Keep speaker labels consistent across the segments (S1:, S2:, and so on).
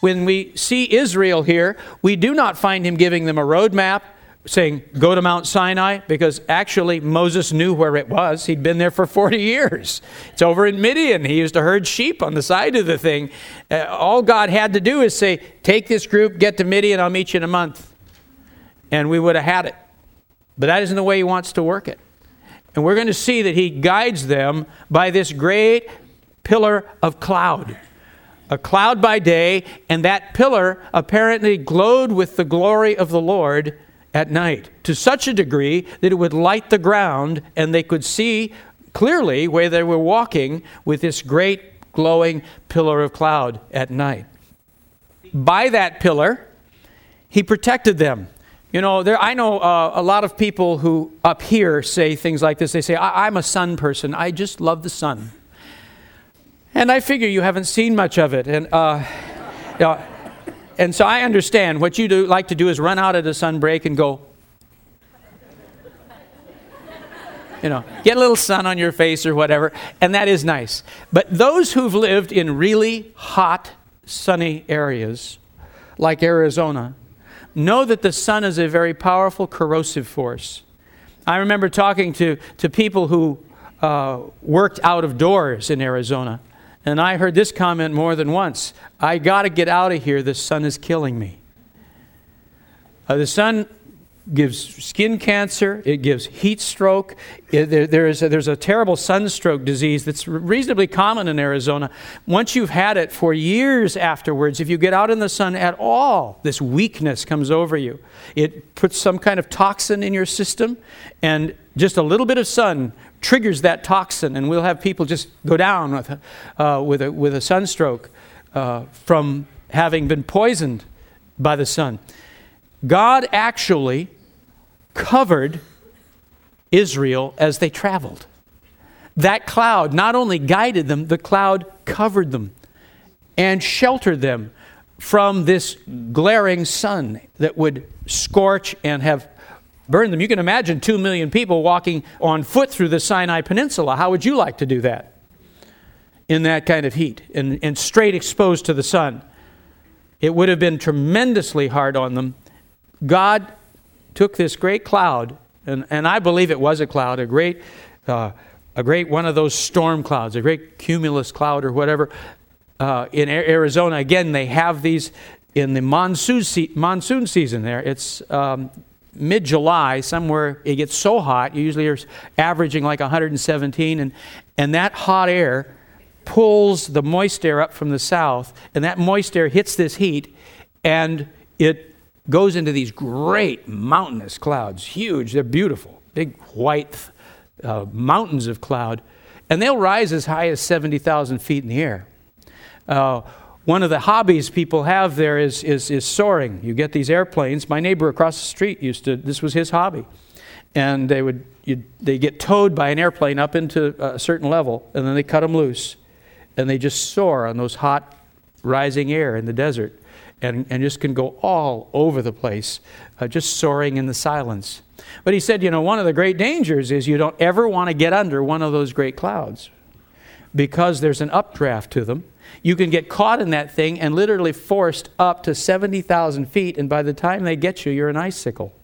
S1: when we see Israel here, we do not find him giving them a roadmap saying, Go to Mount Sinai, because actually Moses knew where it was. He'd been there for 40 years. It's over in Midian. He used to herd sheep on the side of the thing. Uh, all God had to do is say, Take this group, get to Midian, I'll meet you in a month. And we would have had it. But that isn't the way He wants to work it. And we're going to see that He guides them by this great pillar of cloud a cloud by day, and that pillar apparently glowed with the glory of the Lord at night, to such a degree that it would light the ground and they could see clearly where they were walking with this great glowing pillar of cloud at night. By that pillar, he protected them. You know, there, I know uh, a lot of people who up here say things like this. They say, I- I'm a sun person. I just love the sun. And I figure you haven't seen much of it. And, uh, and so I understand what you do, like to do is run out at a sunbreak and go, you know, get a little sun on your face or whatever, and that is nice. But those who've lived in really hot, sunny areas, like Arizona, know that the sun is a very powerful corrosive force. I remember talking to, to people who uh, worked out of doors in Arizona, and I heard this comment more than once I got to get out of here. The sun is killing me. Uh, the sun gives skin cancer, it gives heat stroke. It, there, there is a, there's a terrible sunstroke disease that's reasonably common in Arizona. Once you've had it for years afterwards, if you get out in the sun at all, this weakness comes over you. It puts some kind of toxin in your system, and just a little bit of sun triggers that toxin, and we'll have people just go down with, uh, with, a, with a sunstroke uh, from having been poisoned by the sun. God actually covered Israel as they traveled. That cloud not only guided them, the cloud covered them and sheltered them from this glaring sun that would scorch and have burn them. You can imagine two million people walking on foot through the Sinai Peninsula. How would you like to do that in that kind of heat and, and straight exposed to the sun? It would have been tremendously hard on them. God took this great cloud, and, and I believe it was a cloud, a great, uh, a great one of those storm clouds, a great cumulus cloud or whatever. Uh, in Arizona, again, they have these in the monsoon, se- monsoon season there. It's um, mid July, somewhere it gets so hot, you usually are averaging like 117, and, and that hot air pulls the moist air up from the south, and that moist air hits this heat, and it goes into these great mountainous clouds, huge, they're beautiful, big white uh, mountains of cloud, and they'll rise as high as 70,000 feet in the air. Uh, one of the hobbies people have there is, is, is soaring. You get these airplanes. My neighbor across the street used to, this was his hobby. And they would, they get towed by an airplane up into a certain level, and then they cut them loose. And they just soar on those hot, rising air in the desert and, and just can go all over the place, uh, just soaring in the silence. But he said, you know, one of the great dangers is you don't ever want to get under one of those great clouds because there's an updraft to them you can get caught in that thing and literally forced up to 70,000 feet, and by the time they get you, you're an icicle.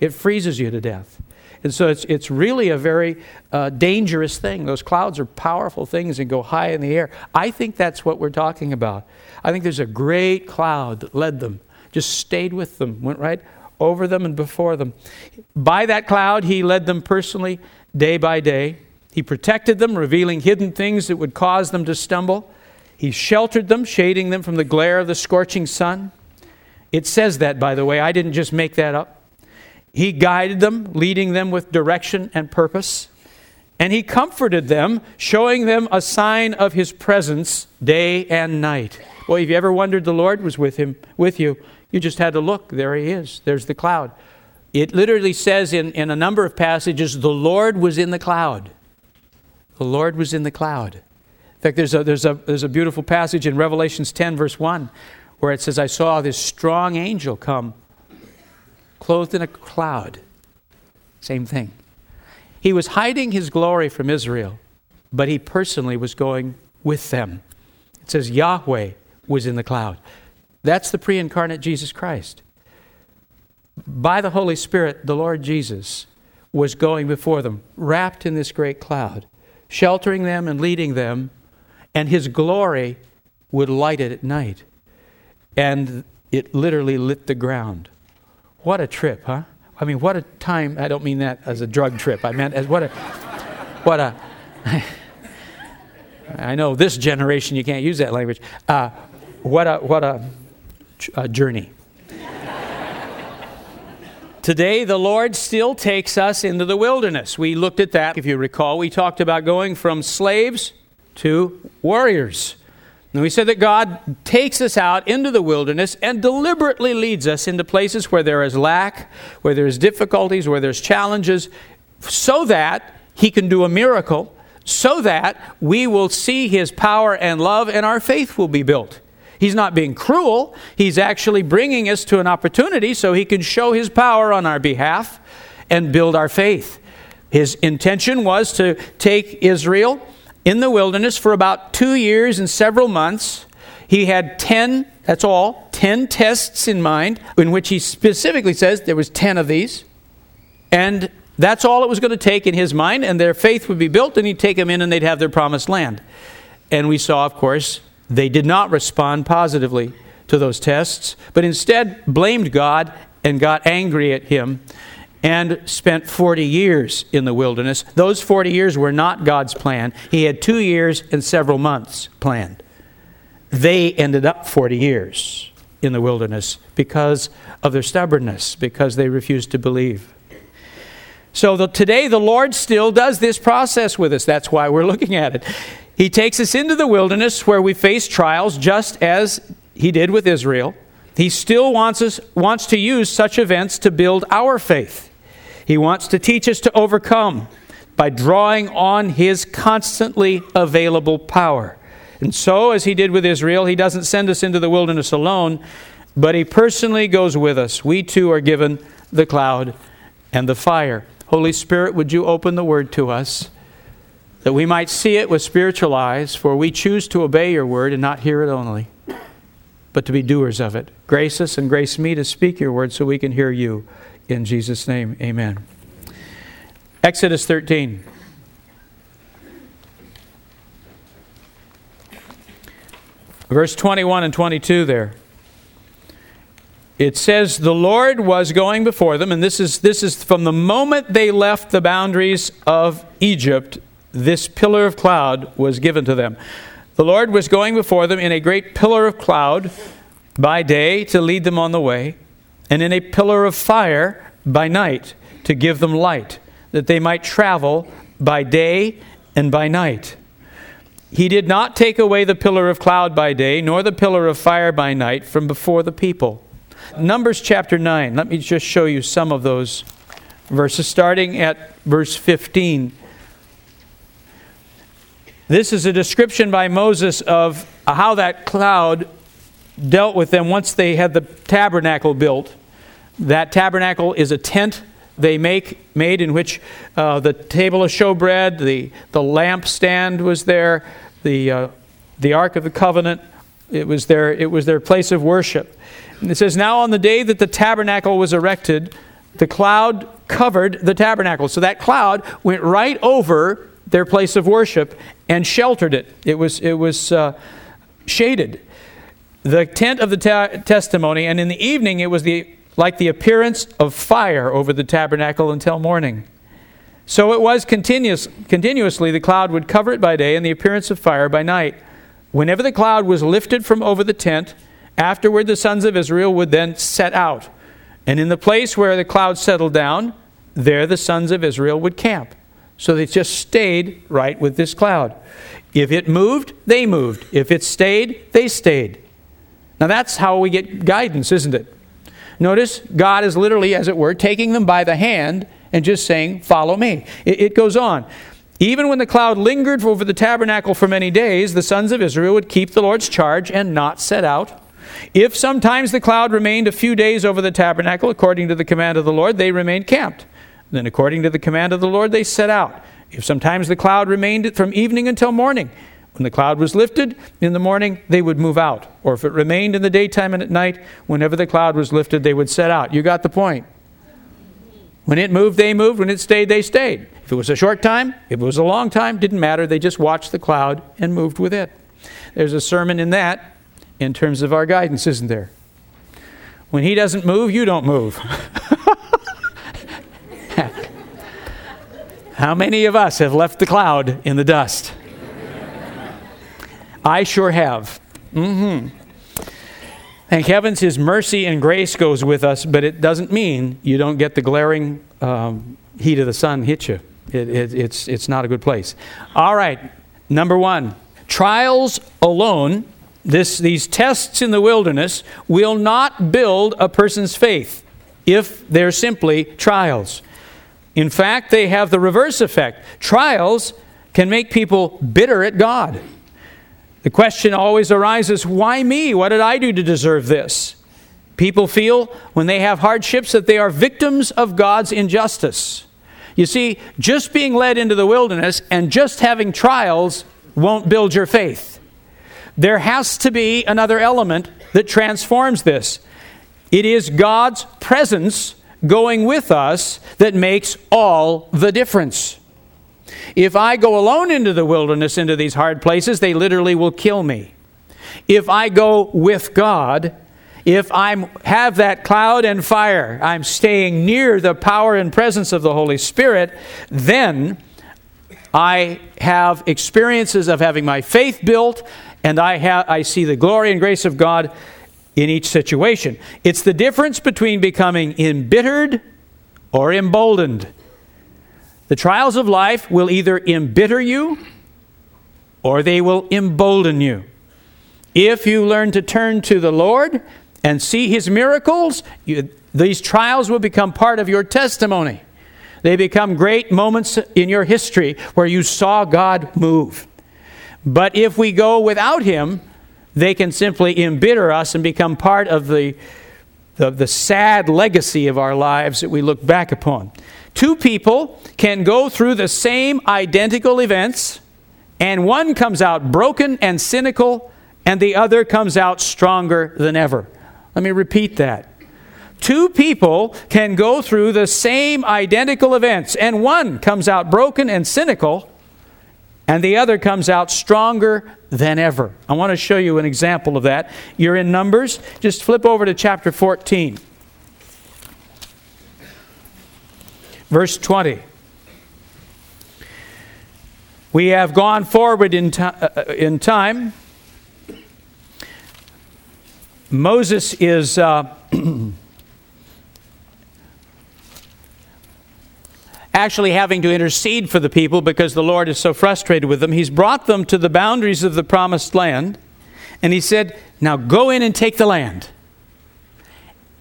S1: It freezes you to death. And so it's, it's really a very uh, dangerous thing. Those clouds are powerful things and go high in the air. I think that's what we're talking about. I think there's a great cloud that led them, just stayed with them, went right over them and before them. By that cloud, he led them personally day by day. He protected them, revealing hidden things that would cause them to stumble. He sheltered them, shading them from the glare of the scorching sun. It says that, by the way. I didn't just make that up. He guided them, leading them with direction and purpose. And he comforted them, showing them a sign of his presence day and night. Well, if you ever wondered the Lord was with him, with you, you just had to look. There he is. There's the cloud. It literally says in, in a number of passages, the Lord was in the cloud. The Lord was in the cloud. In fact, there's a, there's a, there's a beautiful passage in Revelations 10, verse 1, where it says, I saw this strong angel come, clothed in a cloud. Same thing. He was hiding his glory from Israel, but he personally was going with them. It says Yahweh was in the cloud. That's the pre incarnate Jesus Christ. By the Holy Spirit, the Lord Jesus was going before them, wrapped in this great cloud, sheltering them and leading them, and his glory would light it at night. And it literally lit the ground. What a trip, huh? I mean, what a time. I don't mean that as a drug trip. I meant as what a, what a, I know this generation you can't use that language. Uh, what a, what a, a journey. Today, the Lord still takes us into the wilderness. We looked at that, if you recall. We talked about going from slaves to warriors. And we said that God takes us out into the wilderness and deliberately leads us into places where there is lack, where there's difficulties, where there's challenges, so that He can do a miracle, so that we will see His power and love and our faith will be built. He's not being cruel. He's actually bringing us to an opportunity so he can show his power on our behalf and build our faith. His intention was to take Israel in the wilderness for about two years and several months. He had 10, that's all, 10 tests in mind, in which he specifically says there was 10 of these. And that's all it was going to take in his mind, and their faith would be built, and he'd take them in and they'd have their promised land. And we saw, of course, they did not respond positively to those tests, but instead blamed God and got angry at him and spent 40 years in the wilderness. Those 40 years were not God's plan. He had two years and several months planned. They ended up 40 years in the wilderness because of their stubbornness, because they refused to believe. So the, today, the Lord still does this process with us. That's why we're looking at it. He takes us into the wilderness where we face trials just as he did with Israel. He still wants us wants to use such events to build our faith. He wants to teach us to overcome by drawing on his constantly available power. And so as he did with Israel, he doesn't send us into the wilderness alone, but he personally goes with us. We too are given the cloud and the fire. Holy Spirit, would you open the word to us? that we might see it with spiritual eyes, for we choose to obey your word and not hear it only, but to be doers of it. Grace us and grace me to speak your word so we can hear you. In Jesus' name, amen. Exodus 13. Verse 21 and 22 there. It says the Lord was going before them, and this is, this is from the moment they left the boundaries of Egypt this pillar of cloud was given to them. The Lord was going before them in a great pillar of cloud by day to lead them on the way, and in a pillar of fire by night to give them light, that they might travel by day and by night. He did not take away the pillar of cloud by day, nor the pillar of fire by night from before the people. Numbers chapter 9. Let me just show you some of those verses, starting at verse 15. This is a description by Moses of how that cloud dealt with them once they had the tabernacle built. That tabernacle is a tent they make made in which uh, the table of showbread, the the lampstand was there, the uh, the ark of the covenant. It was their it was their place of worship. And it says, "Now on the day that the tabernacle was erected, the cloud covered the tabernacle. So that cloud went right over their place of worship and sheltered it. It was, it was uh, shaded. The tent of the ta- testimony, and in the evening it was the, like the appearance of fire over the tabernacle until morning. So it was continuous, continuously, the cloud would cover it by day and the appearance of fire by night. Whenever the cloud was lifted from over the tent, afterward the sons of Israel would then set out. And in the place where the cloud settled down, there the sons of Israel would camp. So they just stayed right with this cloud. If it moved, they moved. If it stayed, they stayed. Now that's how we get guidance, isn't it? Notice God is literally, as it were, taking them by the hand and just saying, Follow me. It, it goes on. Even when the cloud lingered over the tabernacle for many days, the sons of Israel would keep the Lord's charge and not set out. If sometimes the cloud remained a few days over the tabernacle, according to the command of the Lord, they remained camped. Then, according to the command of the Lord, they set out. If sometimes the cloud remained from evening until morning, when the cloud was lifted in the morning, they would move out. Or if it remained in the daytime and at night, whenever the cloud was lifted, they would set out. You got the point. When it moved, they moved. When it stayed, they stayed. If it was a short time, if it was a long time, didn't matter. They just watched the cloud and moved with it. There's a sermon in that in terms of our guidance, isn't there? When he doesn't move, you don't move. How many of us have left the cloud in the dust? I sure have. Mm-hmm. Thank heavens his mercy and grace goes with us, but it doesn't mean you don't get the glaring um, heat of the sun hit you. It, it, it's, it's not a good place. All right, number one trials alone, this, these tests in the wilderness, will not build a person's faith if they're simply trials. In fact, they have the reverse effect. Trials can make people bitter at God. The question always arises why me? What did I do to deserve this? People feel when they have hardships that they are victims of God's injustice. You see, just being led into the wilderness and just having trials won't build your faith. There has to be another element that transforms this. It is God's presence going with us that makes all the difference. If I go alone into the wilderness, into these hard places, they literally will kill me. If I go with God, if I have that cloud and fire, I'm staying near the power and presence of the Holy Spirit, then I have experiences of having my faith built, and I, have, I see the glory and grace of God in each situation. It's the difference between becoming embittered or emboldened. The trials of life will either embitter you or they will embolden you. If you learn to turn to the Lord and see His miracles, you, these trials will become part of your testimony. They become great moments in your history where you saw God move. But if we go without Him, they can simply embitter us and become part of the, the, the sad legacy of our lives that we look back upon. Two people can go through the same identical events, and one comes out broken and cynical, and the other comes out stronger than ever. Let me repeat that. Two people can go through the same identical events, and one comes out broken and cynical, and the other comes out stronger than ever. I want to show you an example of that. You're in Numbers. Just flip over to chapter 14. Verse 20. We have gone forward in, to- uh, uh, in time. Moses is uh, actually having to intercede for the people because the Lord is so frustrated with them. He's brought them to the boundaries of the promised land, and he said, Now go in and take the land.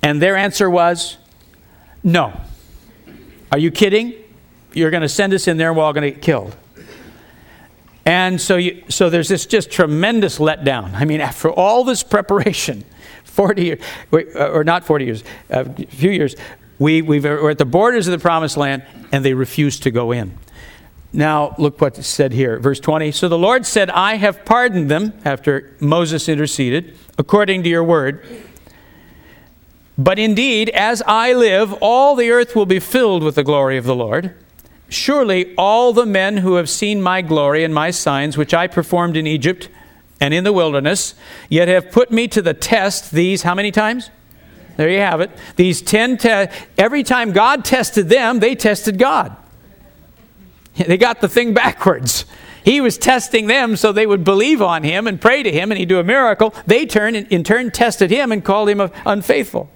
S1: And their answer was, No. Are you kidding? You're going to send us in there and we're all going to get killed. And so, you, so there's this just tremendous letdown. I mean, after all this preparation, 40 years, uh, or not 40 years, a few years, we, we are at the borders of the promised land and they refuse to go in. Now, look what's said here, verse 20. So the Lord said, I have pardoned them, after Moses interceded, according to your word. But indeed, as I live, all the earth will be filled with the glory of the Lord. Surely all the men who have seen my glory and my signs, which I performed in Egypt and in the wilderness, yet have put me to the test these, how many times? There you have it. These 10 tests, every time God tested them, they tested God. They got the thing backwards. He was testing them so they would believe on him and pray to him and he'd do a miracle. They turned, in turn tested him and called him unfaithful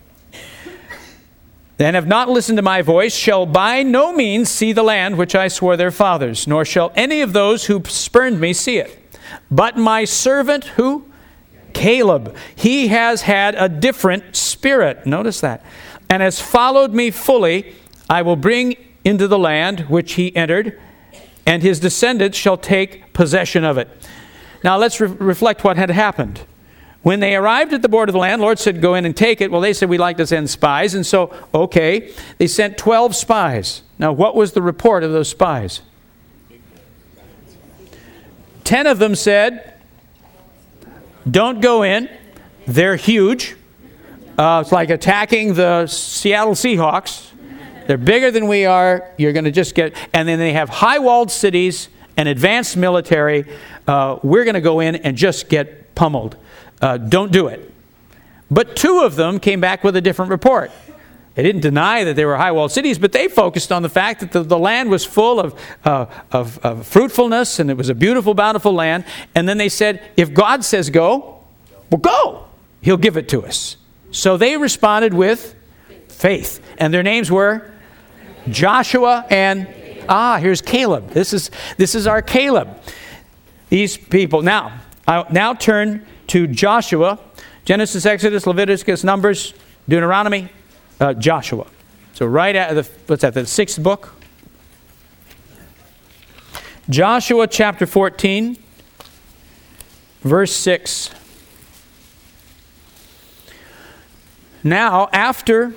S1: then have not listened to my voice shall by no means see the land which I swore their fathers, nor shall any of those who spurned me see it. But my servant, who? Caleb. He has had a different spirit. Notice that. And has followed me fully. I will bring into the land which he entered, and his descendants shall take possession of it. Now let's re- reflect what had happened. When they arrived at the border of the land, Lord said, Go in and take it. Well, they said, We'd like to send spies. And so, okay, they sent 12 spies. Now, what was the report of those spies? Ten of them said, Don't go in. They're huge. Uh, it's like attacking the Seattle Seahawks. They're bigger than we are. You're going to just get. And then they have high walled cities and advanced military. Uh, we're going to go in and just get pummeled uh, don't do it. But two of them came back with a different report. They didn't deny that they were high walled cities, but they focused on the fact that the, the land was full of, uh, of, of fruitfulness and it was a beautiful, bountiful land. And then they said, if God says go, well, go. He'll give it to us. So they responded with faith. And their names were Joshua and, ah, here's Caleb. This is, this is our Caleb. These people. Now, I now turn to Joshua Genesis, Exodus, Leviticus, Numbers, Deuteronomy, uh, Joshua. So, right at the, what's that, the sixth book? Joshua chapter 14, verse 6. Now, after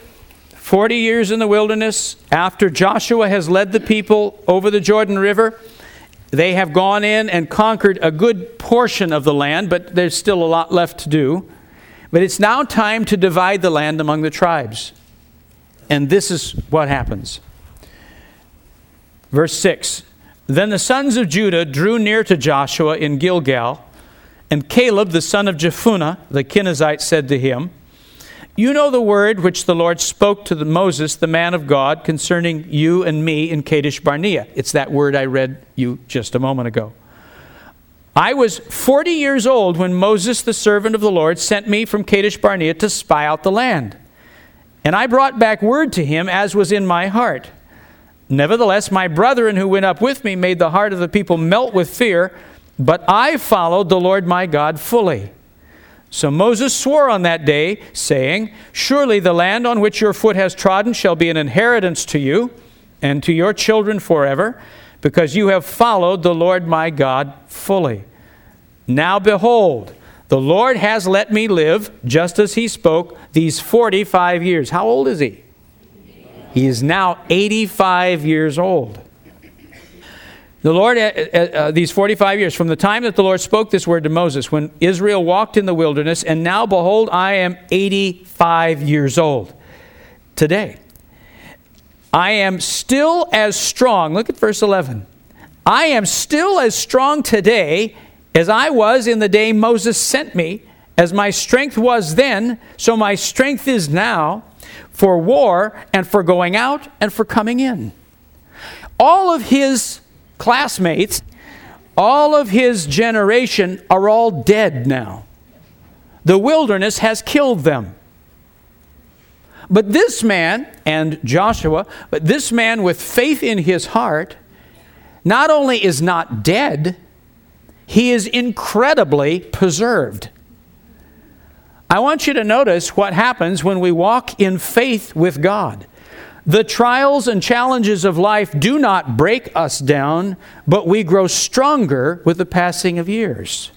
S1: 40 years in the wilderness, after Joshua has led the people over the Jordan River, they have gone in and conquered a good portion of the land, but there's still a lot left to do. But it's now time to divide the land among the tribes. And this is what happens. Verse 6 Then the sons of Judah drew near to Joshua in Gilgal, and Caleb, the son of Jephunneh, the Kenizzite, said to him, you know the word which the Lord spoke to the Moses, the man of God, concerning you and me in Kadesh Barnea. It's that word I read you just a moment ago. I was 40 years old when Moses, the servant of the Lord, sent me from Kadesh Barnea to spy out the land. And I brought back word to him as was in my heart. Nevertheless, my brethren who went up with me made the heart of the people melt with fear, but I followed the Lord my God fully. So Moses swore on that day, saying, Surely the land on which your foot has trodden shall be an inheritance to you and to your children forever, because you have followed the Lord my God fully. Now behold, the Lord has let me live, just as he spoke, these 45 years. How old is he? He is now 85 years old. The Lord, uh, uh, uh, these 45 years, from the time that the Lord spoke this word to Moses, when Israel walked in the wilderness, and now behold, I am 85 years old today. I am still as strong. Look at verse 11. I am still as strong today as I was in the day Moses sent me. As my strength was then, so my strength is now for war and for going out and for coming in. All of his classmates, all of his generation are all dead now. The wilderness has killed them. But this man, and Joshua, but this man with faith in his heart, not only is not dead, he is incredibly preserved. I want you to notice what happens when we walk in faith with God. The trials and challenges of life do not break us down, but we grow stronger with the passing of years.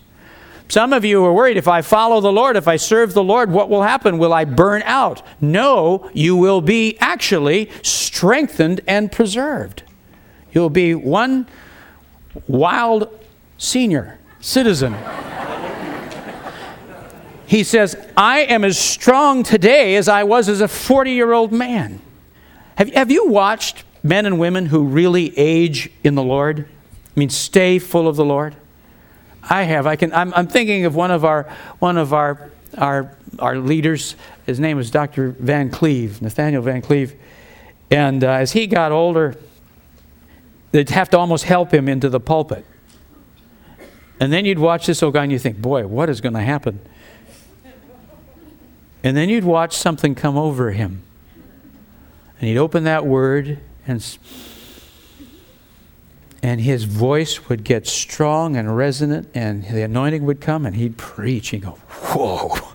S1: Some of you are worried if I follow the Lord, if I serve the Lord, what will happen? Will I burn out? No, you will be actually strengthened and preserved. You'll be one wild senior citizen. he says, I am as strong today as I was as a 40 year old man. Have, have you watched men and women who really age in the Lord? I mean, stay full of the Lord? I have. I can, I'm, I'm thinking of one of our, one of our, our, our leaders. His name was Dr. Van Cleave, Nathaniel Van Cleave. And uh, as he got older, they'd have to almost help him into the pulpit. And then you'd watch this old guy and you think, boy, what is going to happen? And then you'd watch something come over him. And he'd open that word and, and his voice would get strong and resonant, and the anointing would come, and he'd preach. He'd go, Whoa.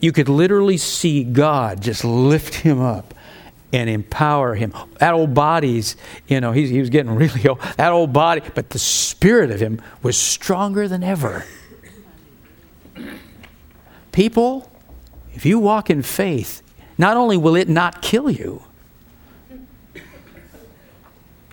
S1: You could literally see God just lift him up and empower him. That old body's, you know, he was getting really old. That old body, but the spirit of him was stronger than ever. People, if you walk in faith, not only will it not kill you,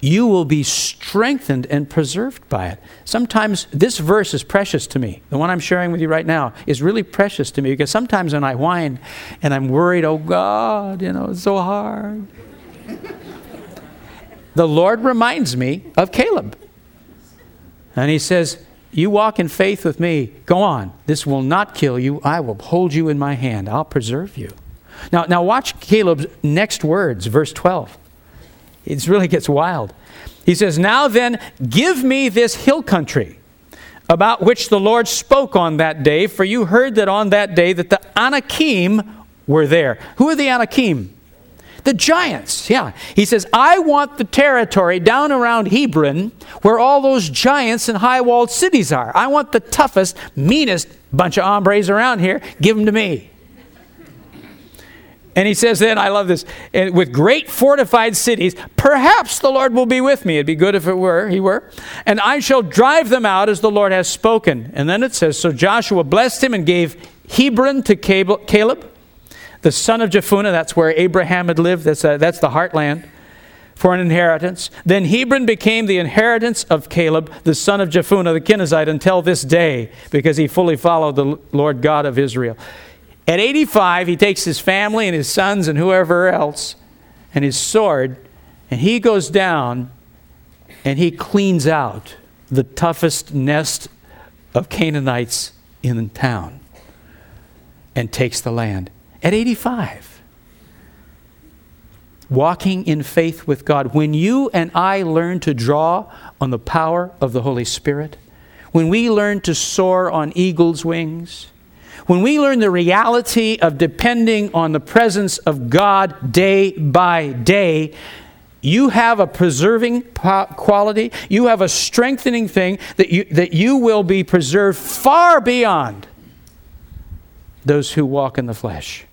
S1: you will be strengthened and preserved by it. Sometimes this verse is precious to me. The one I'm sharing with you right now is really precious to me because sometimes when I whine and I'm worried, oh God, you know, it's so hard. the Lord reminds me of Caleb. And he says, You walk in faith with me. Go on. This will not kill you. I will hold you in my hand. I'll preserve you. Now, now watch Caleb's next words, verse 12. It really gets wild. He says, Now then, give me this hill country about which the Lord spoke on that day, for you heard that on that day that the Anakim were there. Who are the Anakim? The giants, yeah. He says, I want the territory down around Hebron where all those giants and high walled cities are. I want the toughest, meanest bunch of hombres around here. Give them to me. And he says then, I love this, and with great fortified cities, perhaps the Lord will be with me. It'd be good if it were, he were. And I shall drive them out as the Lord has spoken. And then it says, So Joshua blessed him and gave Hebron to Caleb, the son of Jephunneh. That's where Abraham had lived. That's, a, uh, that's the heartland for an inheritance. Then Hebron became the inheritance of Caleb, the son of Jephunneh, the Kenizzite, until this day, because he fully followed the Lord God of Israel. At 85, he takes his family and his sons and whoever else and his sword, and he goes down and he cleans out the toughest nest of Canaanites in town and takes the land. At 85. Walking in faith with God. When you and I learn to draw on the power of the Holy Spirit, when we learn to soar on eagle's wings, when we learn the reality of depending on the presence of God day by day, you have a preserving quality, you have a strengthening thing that you, that you will be preserved far beyond those who walk in the flesh.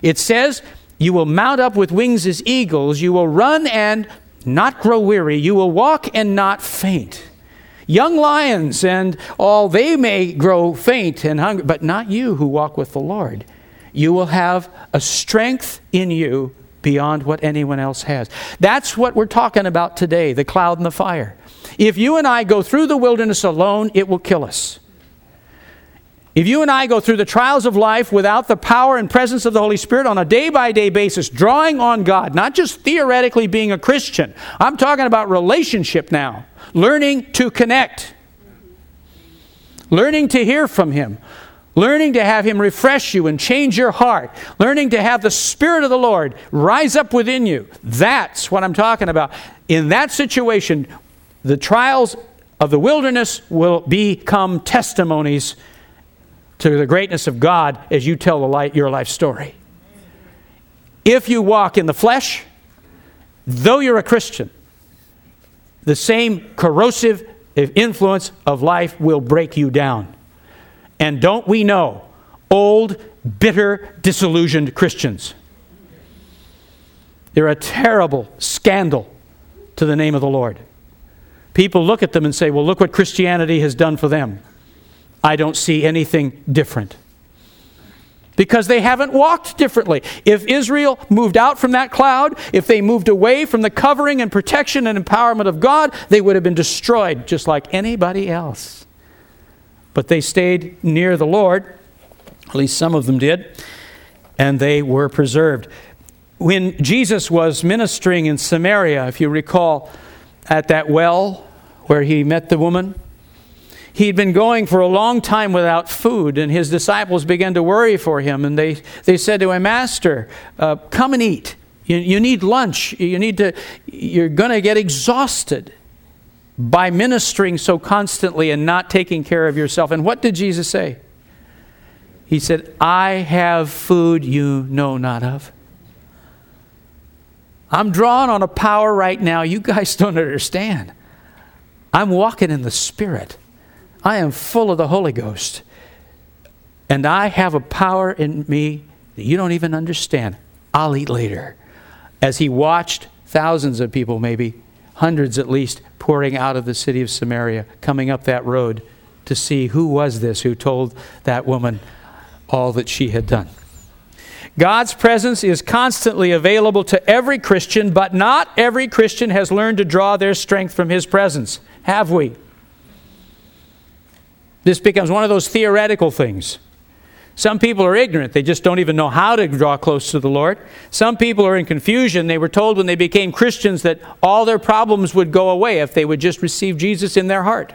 S1: It says, You will mount up with wings as eagles, you will run and not grow weary, you will walk and not faint. Young lions and all, they may grow faint and hungry, but not you who walk with the Lord. You will have a strength in you beyond what anyone else has. That's what we're talking about today the cloud and the fire. If you and I go through the wilderness alone, it will kill us. If you and I go through the trials of life without the power and presence of the Holy Spirit on a day by day basis, drawing on God, not just theoretically being a Christian, I'm talking about relationship now, learning to connect, learning to hear from Him, learning to have Him refresh you and change your heart, learning to have the Spirit of the Lord rise up within you. That's what I'm talking about. In that situation, the trials of the wilderness will become testimonies to the greatness of God as you tell the light, your life story. If you walk in the flesh, though you're a Christian, the same corrosive influence of life will break you down. And don't we know old, bitter, disillusioned Christians? They're a terrible scandal to the name of the Lord. People look at them and say, Well, look what Christianity has done for them. I don't see anything different. Because they haven't walked differently. If Israel moved out from that cloud, if they moved away from the covering and protection and empowerment of God, they would have been destroyed just like anybody else. But they stayed near the Lord, at least some of them did, and they were preserved. When Jesus was ministering in Samaria, if you recall, at that well where he met the woman, he'd been going for a long time without food, and his disciples began to worry for him. And they, they said to him, Master, uh, come and eat. You, you need lunch. You need to, you're going to get exhausted by ministering so constantly and not taking care of yourself. And what did Jesus say? He said, I have food you know not of. I'm drawn on a power right now you guys don't understand. I'm walking in the Spirit. I am full of the Holy Ghost. And I have a power in me that you don't even understand. I'll eat later. As he watched thousands of people, maybe hundreds at least, pouring out of the city of Samaria, coming up that road to see who was this who told that woman all that she had done. God's presence is constantly available to every Christian, but not every Christian has learned to draw their strength from His presence. Have we? This becomes one of those theoretical things. Some people are ignorant. They just don't even know how to draw close to the Lord. Some people are in confusion. They were told when they became Christians that all their problems would go away if they would just receive Jesus in their heart.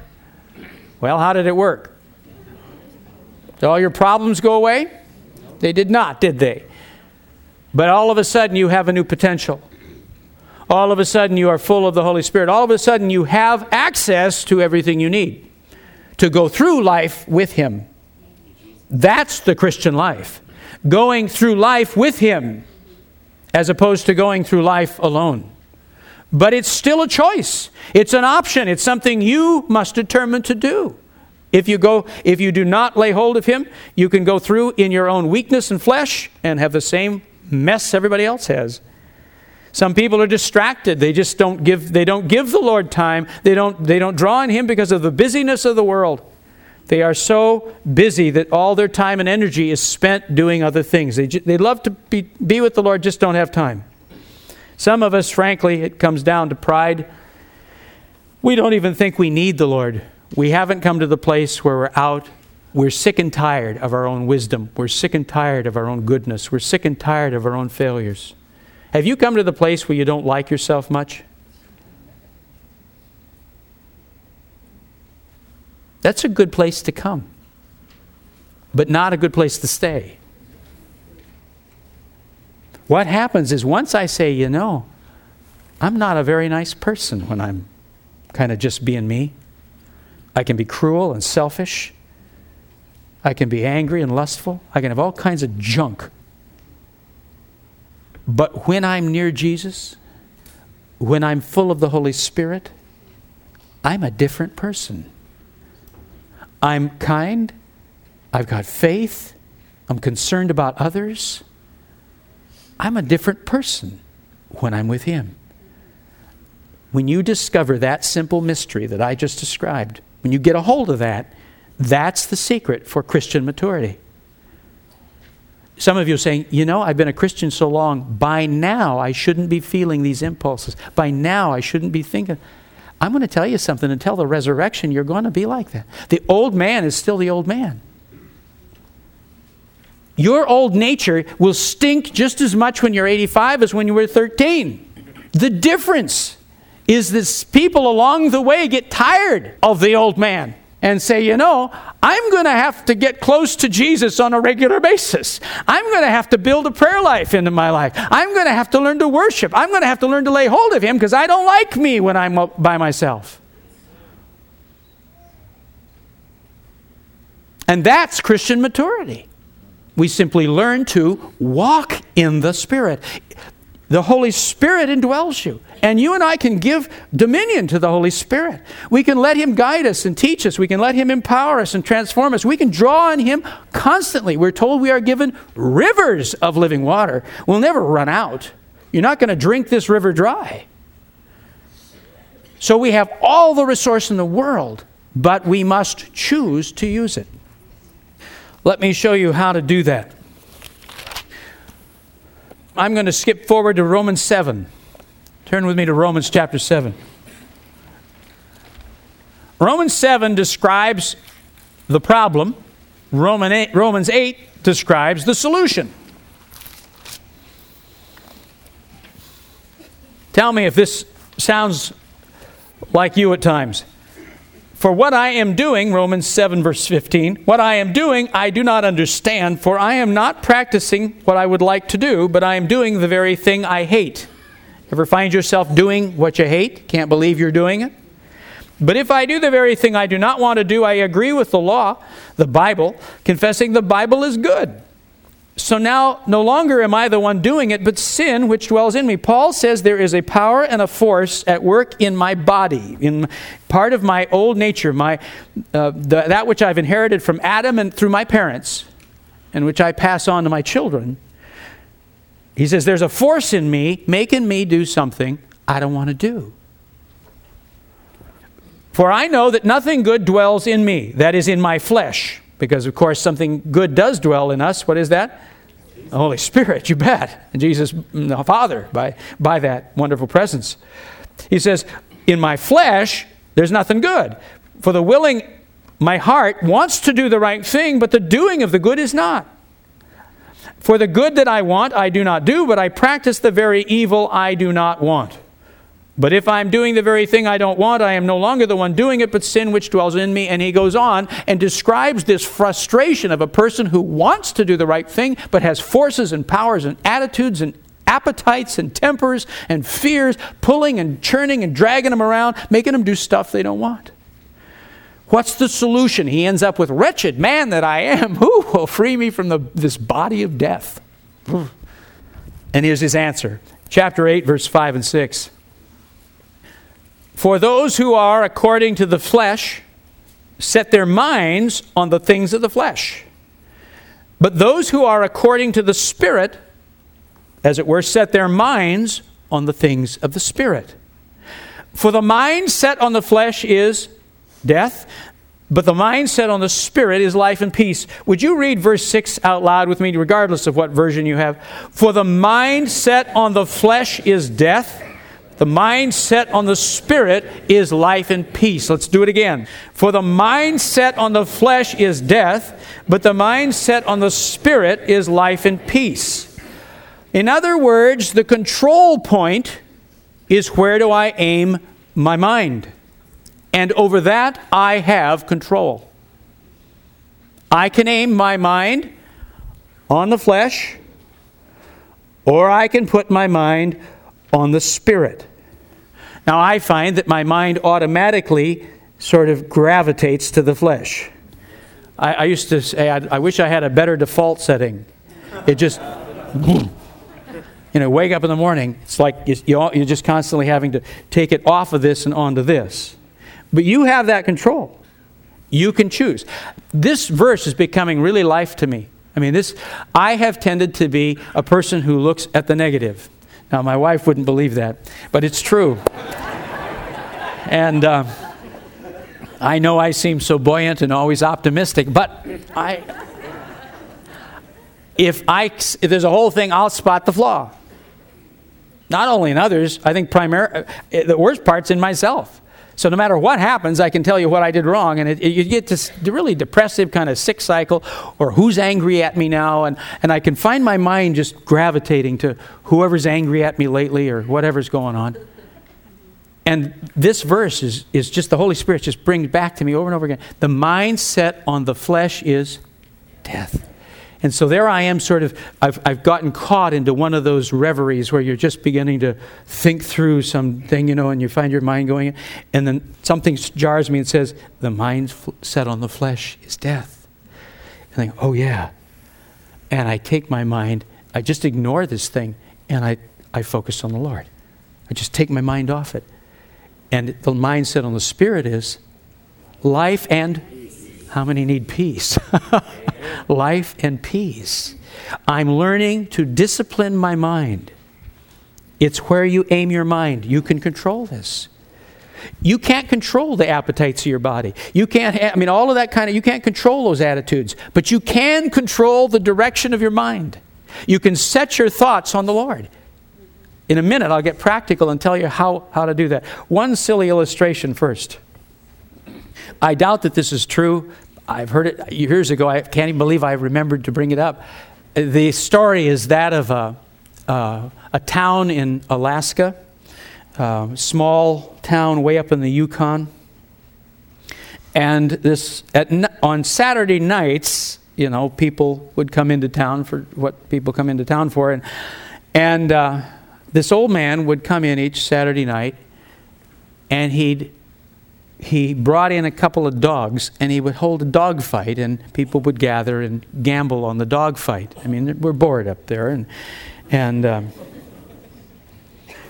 S1: Well, how did it work? Did all your problems go away? They did not, did they? But all of a sudden, you have a new potential. All of a sudden, you are full of the Holy Spirit. All of a sudden, you have access to everything you need to go through life with Him. That's the Christian life. Going through life with Him as opposed to going through life alone. But it's still a choice. It's an option. It's something you must determine to do. If you go if you do not lay hold of him, you can go through in your own weakness and flesh and have the same mess everybody else has. Some people are distracted. They just don't give they don't give the Lord time. They don't they don't draw on him because of the busyness of the world. They are so busy that all their time and energy is spent doing other things. They, they love to be, be with the Lord, just don't have time. Some of us, frankly, it comes down to pride. We don't even think we need the Lord. We haven't come to the place where we're out. We're sick and tired of our own wisdom. We're sick and tired of our own goodness. We're sick and tired of our own failures. Have you come to the place where you don't like yourself much? That's a good place to come, but not a good place to stay. What happens is once I say, you know, I'm not a very nice person when I'm kind of just being me. I can be cruel and selfish. I can be angry and lustful. I can have all kinds of junk. But when I'm near Jesus, when I'm full of the Holy Spirit, I'm a different person. I'm kind. I've got faith. I'm concerned about others. I'm a different person when I'm with Him. When you discover that simple mystery that I just described, when you get a hold of that, that's the secret for Christian maturity. Some of you are saying, you know, I've been a Christian so long, by now I shouldn't be feeling these impulses. By now I shouldn't be thinking. I'm going to tell you something until the resurrection, you're going to be like that. The old man is still the old man. Your old nature will stink just as much when you're 85 as when you were 13. The difference is that people along the way get tired of the old man and say, you know, I'm going to have to get close to Jesus on a regular basis. I'm going to have to build a prayer life into my life. I'm going to have to learn to worship. I'm going to have to learn to lay hold of Him because I don't like me when I'm by myself. And that's Christian maturity. We simply learn to walk in the Spirit. The Holy Spirit indwells you. And you and I can give dominion to the Holy Spirit. We can let Him guide us and teach us. We can let Him empower us and transform us. We can draw on Him constantly. We're told we are given rivers of living water. We'll never run out. You're not going to drink this river dry. So we have all the resource in the world, but we must choose to use it. Let me show you how to do that. I'm going to skip forward to Romans 7. Turn with me to Romans chapter 7. Romans 7 describes the problem, Romans 8 describes the solution. Tell me if this sounds like you at times. For what I am doing, Romans 7, verse 15, what I am doing I do not understand, for I am not practicing what I would like to do, but I am doing the very thing I hate. Ever find yourself doing what you hate? Can't believe you're doing it? But if I do the very thing I do not want to do, I agree with the law, the Bible, confessing the Bible is good. So now no longer am I the one doing it, but sin which dwells in me. Paul says there is a power and a force at work in my body, in part of my old nature, my, uh, the, that which I've inherited from Adam and through my parents, and which I pass on to my children. He says there's a force in me making me do something I don't want to do. For I know that nothing good dwells in me, that is in my flesh. Because, of course, something good does dwell in us. What is that? The Holy Spirit, you bet. And Jesus, mm, the Father, by, by that wonderful presence. He says, In my flesh, there's nothing good. For the willing, my heart wants to do the right thing, but the doing of the good is not. For the good that I want, I do not do, but I practice the very evil I do not want. But if I'm doing the very thing I don't want, I am no longer the one doing it, but sin which dwells in me. And he goes on and describes this frustration of a person who wants to do the right thing, but has forces and powers and attitudes and appetites and tempers and fears pulling and churning and dragging them around, making them do stuff they don't want. What's the solution? He ends up with, Wretched man that I am, who will free me from the, this body of death? And here's his answer. Chapter 8, verse 5 and 6. For those who are according to the flesh set their minds on the things of the flesh. But those who are according to the Spirit, as it were, set their minds on the things of the Spirit. For the mind set on the flesh is death, but the mind set on the Spirit is life and peace. Would you read verse 6 out loud with me, regardless of what version you have? For the mind set on the flesh is death the mind set on the spirit is life and peace. Let's do it again. For the mind set on the flesh is death, but the mind set on the spirit is life and peace. In other words, the control point is where do I aim my mind? And over that, I have control. I can aim my mind on the flesh, or I can put my mind on the Spirit. Now, I find that my mind automatically sort of gravitates to the flesh. I, I used to say, I, I, wish I had a better default setting. It just, you know, wake up in the morning, it's like you, you're just constantly having to take it off of this and onto this. But you have that control. You can choose. This verse is becoming really life to me. I mean, this, I have tended to be a person who looks at the negative. Now, my wife wouldn't believe that, but it's true. and uh, I know I seem so buoyant and always optimistic, but I, if I, if there's a whole thing, I'll spot the flaw. Not only in others, I think primary, uh, the worst part's in myself. So no matter what happens, I can tell you what I did wrong, and it, it, you get this really depressive kind of sick cycle, or who's angry at me now, and, and I can find my mind just gravitating to whoever's angry at me lately or whatever's going on. And this verse is, is just the Holy Spirit just brings back to me over and over again. The mindset on the flesh is death. And so there I am, sort of, I've, I've gotten caught into one of those reveries where you're just beginning to think through something, you know, and you find your mind going, and then something jars me and says, The mind set on the flesh is death. And I think, Oh, yeah. And I take my mind, I just ignore this thing, and I, I focus on the Lord. I just take my mind off it. And the mindset on the Spirit is life and how many need peace? Life and peace. I'm learning to discipline my mind. It's where you aim your mind. You can control this. You can't control the appetites of your body. You can't, I mean, all of that kind of, you can't control those attitudes, but you can control the direction of your mind. You can set your thoughts on the Lord. In a minute, I'll get practical and tell you how, how to do that. One silly illustration first. I doubt that this is true, I've heard it years ago. I can't even believe I remembered to bring it up. The story is that of a, uh, a town in Alaska, uh, small town way up in the Yukon. And this at, on Saturday nights, you know, people would come into town for what people come into town for, and and uh, this old man would come in each Saturday night, and he'd he brought in a couple of dogs and he would hold a dog fight and people would gather and gamble on the dog fight. I mean, we're bored up there and and um,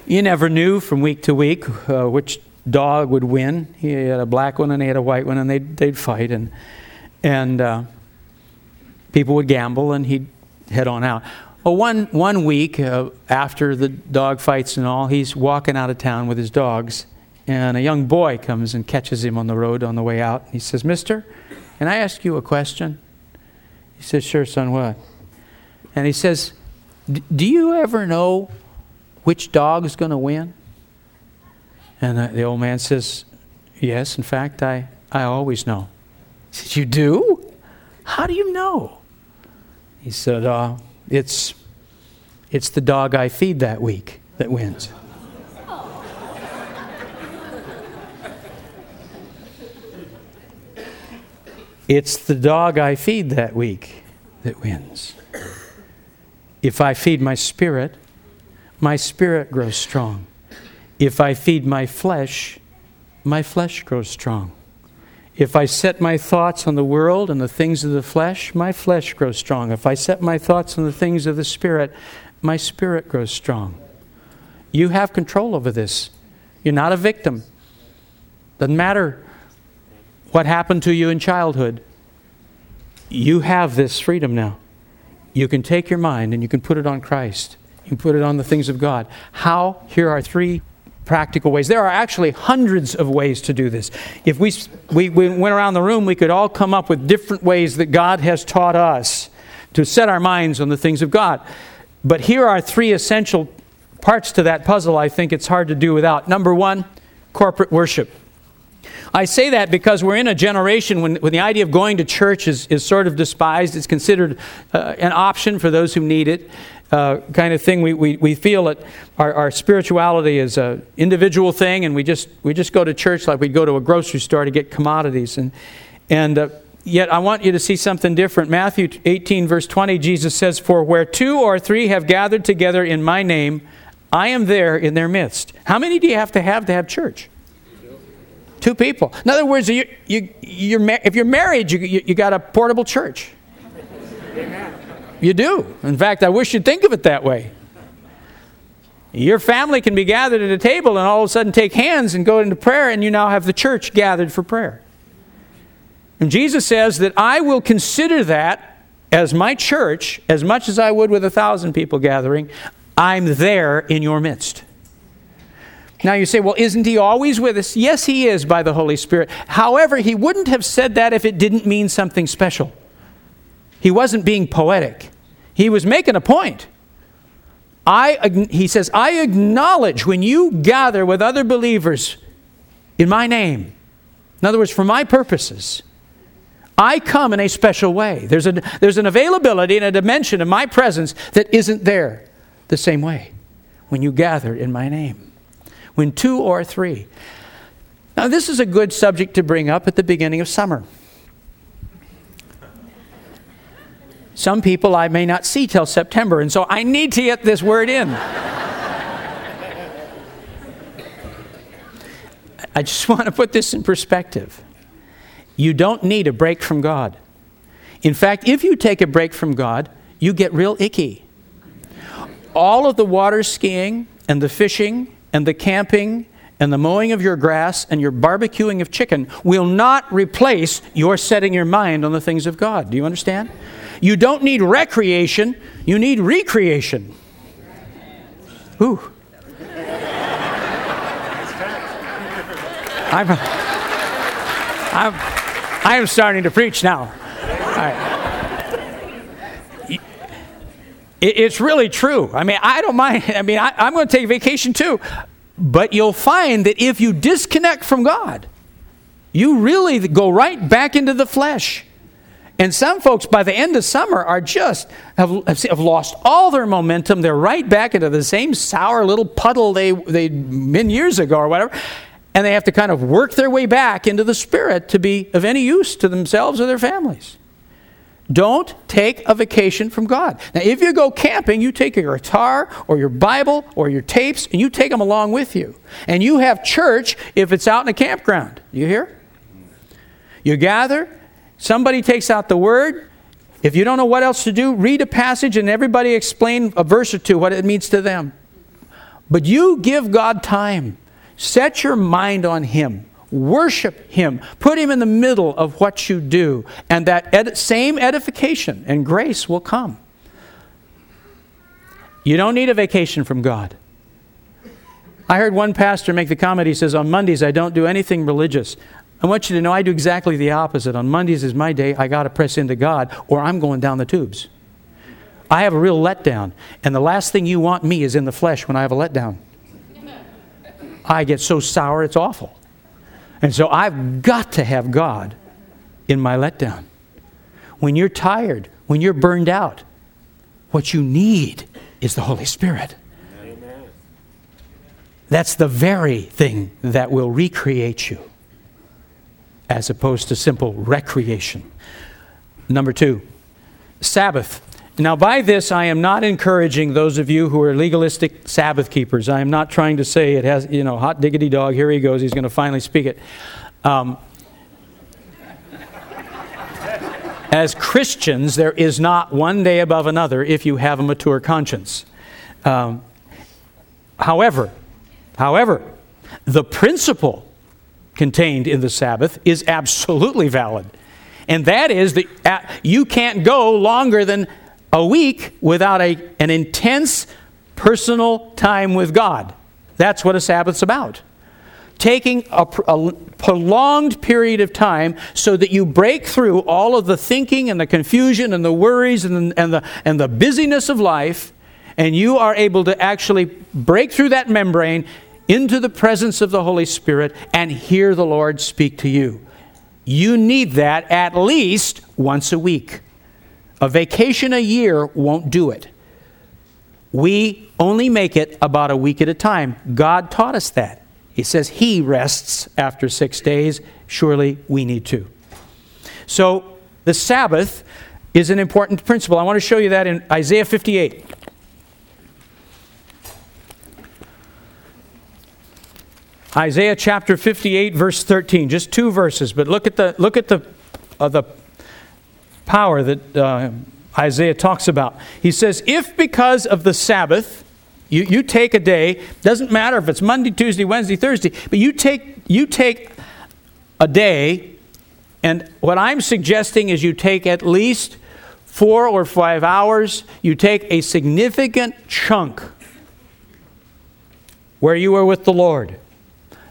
S1: you never knew from week to week uh, which dog would win. He had a black one and he had a white one and they'd, they'd fight and and uh, people would gamble and he'd head on out. Well, one, one week uh, after the dog fights and all, he's walking out of town with his dogs and a young boy comes and catches him on the road on the way out. He says, Mister, can I ask you a question? He says, Sure, son, what? And he says, Do you ever know which dog is going to win? And the old man says, Yes, in fact, I, I always know. He says, You do? How do you know? He said, uh, it's, it's the dog I feed that week that wins. It's the dog I feed that week that wins. If I feed my spirit, my spirit grows strong. If I feed my flesh, my flesh grows strong. If I set my thoughts on the world and the things of the flesh, my flesh grows strong. If I set my thoughts on the things of the spirit, my spirit grows strong. You have control over this. You're not a victim. Doesn't matter what happened to you in childhood. You have this freedom now. You can take your mind and you can put it on Christ. You can put it on the things of God. How? Here are three practical ways. There are actually hundreds of ways to do this. If we, we, we, went around the room, we could all come up with different ways that God has taught us to set our minds on the things of God. But here are three essential parts to that puzzle I think it's hard to do without. Number one, corporate worship. I say that because we're in a generation when, when the idea of going to church is, is sort of despised. It's considered uh, an option for those who need it, uh, kind of thing. We, we, we feel that our, our spirituality is an individual thing, and we just, we just go to church like we'd go to a grocery store to get commodities. And, and uh, yet, I want you to see something different. Matthew 18, verse 20, Jesus says, For where two or three have gathered together in my name, I am there in their midst. How many do you have to have to have church? Two people. In other words, you, you, you're, if you're married, you, you, you got a portable church. You do. In fact, I wish you'd think of it that way. Your family can be gathered at a table and all of a sudden take hands and go into prayer, and you now have the church gathered for prayer. And Jesus says that I will consider that as my church as much as I would with a thousand people gathering. I'm there in your midst. Now you say, well, isn't he always with us? Yes, he is by the Holy Spirit. However, he wouldn't have said that if it didn't mean something special. He wasn't being poetic, he was making a point. I, he says, I acknowledge when you gather with other believers in my name, in other words, for my purposes, I come in a special way. There's, a, there's an availability and a dimension of my presence that isn't there the same way when you gather in my name when two or three. Now, this is a good subject to bring up at the beginning of summer. Some people I may not see till September, and so I need to get this word in. I just want to put this in perspective. You don't need a break from God. In fact, if you take a break from God, you get real icky. All of the water skiing and the fishing and the camping and the mowing of your grass and your barbecuing of chicken will not replace your setting your mind on the things of God. Do you understand? You don't need recreation, you need recreation. Ooh. I'm, I'm, I'm starting to preach now. All right. It's really true. I mean, I don't mind. I mean, I, I'm going to take vacation too. But you'll find that if you disconnect from God, you really go right back into the flesh. And some folks, by the end of summer, are just have, have lost all their momentum. They're right back into the same sour little puddle they they'd been years ago or whatever. And they have to kind of work their way back into the spirit to be of any use to themselves or their families. Don't take a vacation from God. Now, if you go camping, you take your guitar or your Bible or your tapes and you take them along with you. And you have church if it's out in a campground. You hear? You gather, somebody takes out the word. If you don't know what else to do, read a passage and everybody explain a verse or two what it means to them. But you give God time. Set your mind on Him. Worship Him. Put Him in the middle of what you do. And that ed- same edification and grace will come. You don't need a vacation from God. I heard one pastor make the comment, he says, On Mondays, I don't do anything religious. I want you to know I do exactly the opposite. On Mondays is my day, I got to press into God, or I'm going down the tubes. I have a real letdown. And the last thing you want me is in the flesh when I have a letdown. I get so sour, it's awful. And so I've got to have God in my letdown. When you're tired, when you're burned out, what you need is the Holy Spirit. Amen. That's the very thing that will recreate you as opposed to simple recreation. Number two, Sabbath. Now, by this, I am not encouraging those of you who are legalistic Sabbath keepers. I am not trying to say it has, you know, hot diggity dog, here he goes, he's going to finally speak it. Um, as Christians, there is not one day above another if you have a mature conscience. Um, however, however, the principle contained in the Sabbath is absolutely valid. And that is that uh, you can't go longer than a week without a, an intense personal time with God. That's what a Sabbath's about. Taking a, a, prolonged period of time so that you break through all of the thinking and the confusion and the worries and, and, the, and the busyness of life, and you are able to actually break through that membrane into the presence of the Holy Spirit and hear the Lord speak to you. You need that at least once a week. A vacation a year won't do it. We only make it about a week at a time. God taught us that. He says He rests after six days. Surely we need to. So the Sabbath is an important principle. I want to show you that in Isaiah 58. Isaiah chapter 58, verse 13. Just two verses, but look at the, look at the, uh, the power that uh, Isaiah talks about. He says, If because of the Sabbath, you, you take a day, doesn't matter if it's Monday, Tuesday, Wednesday, Thursday, but you take, you take a day, and what I'm suggesting is you take at least four or five hours, you take a significant chunk where you are with the Lord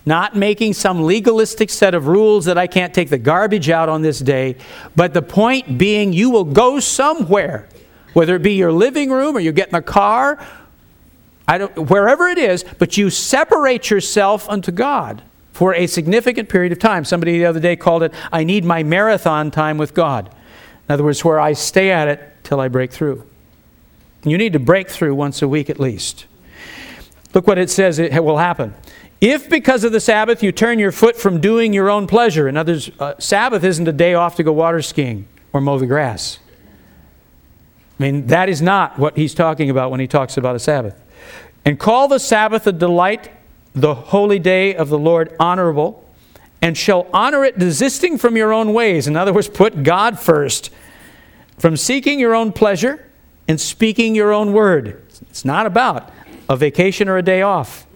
S1: not making some legalistic set of rules that I can't take the garbage out on this day, but the point being you will go somewhere, whether it be your living room or you get in the car, I don't, wherever it is, but you separate yourself unto God for a significant period of time. Somebody the other day called it, I need my marathon time with God. In other words, where I stay at it till I break through. You need to break through once a week at least. Look what it says it will happen. If because of the Sabbath you turn your foot from doing your own pleasure, in other words, uh, Sabbath isn't a day off to go water skiing or mow the grass. I mean, that is not what he's talking about when he talks about a Sabbath. And call the Sabbath a delight, the holy day of the Lord honorable, and shall honor it desisting from your own ways. In other words, put God first. From seeking your own pleasure and speaking your own word. It's not about a vacation or a day off.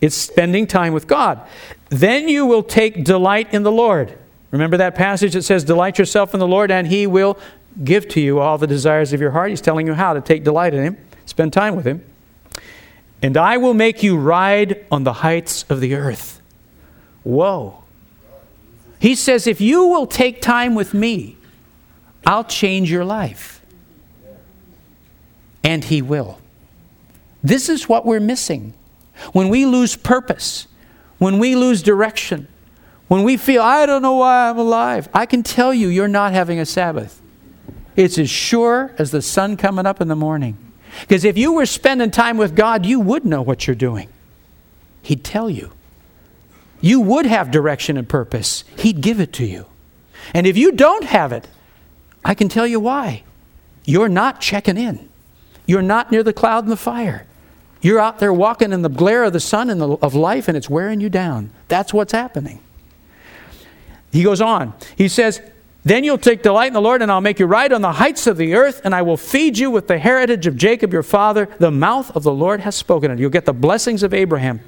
S1: It's spending time with God. Then you will take delight in the Lord. Remember that passage that says, Delight yourself in the Lord, and He will give to you all the desires of your heart. He's telling you how to take delight in Him, spend time with Him. And I will make you ride on the heights of the earth. Whoa. He says, If you will take time with me, I'll change your life. And He will. This is what we're missing when we lose purpose, when we lose direction, when we feel, I don't know why I'm alive, I can tell you, you're not having a Sabbath. It's as sure as the sun coming up in the morning. Because if you were spending time with God, you would know what you're doing. He'd tell you. You would have direction and purpose. He'd give it to you. And if you don't have it, I can tell you why. You're not checking in. You're not near the cloud and the fire. You're out there walking in the glare of the sun and the, of life, and it's wearing you down. That's what's happening. He goes on. He says, Then you'll take delight in the Lord, and I'll make you ride on the heights of the earth, and I will feed you with the heritage of Jacob your father. The mouth of the Lord has spoken it. You'll get the blessings of Abraham.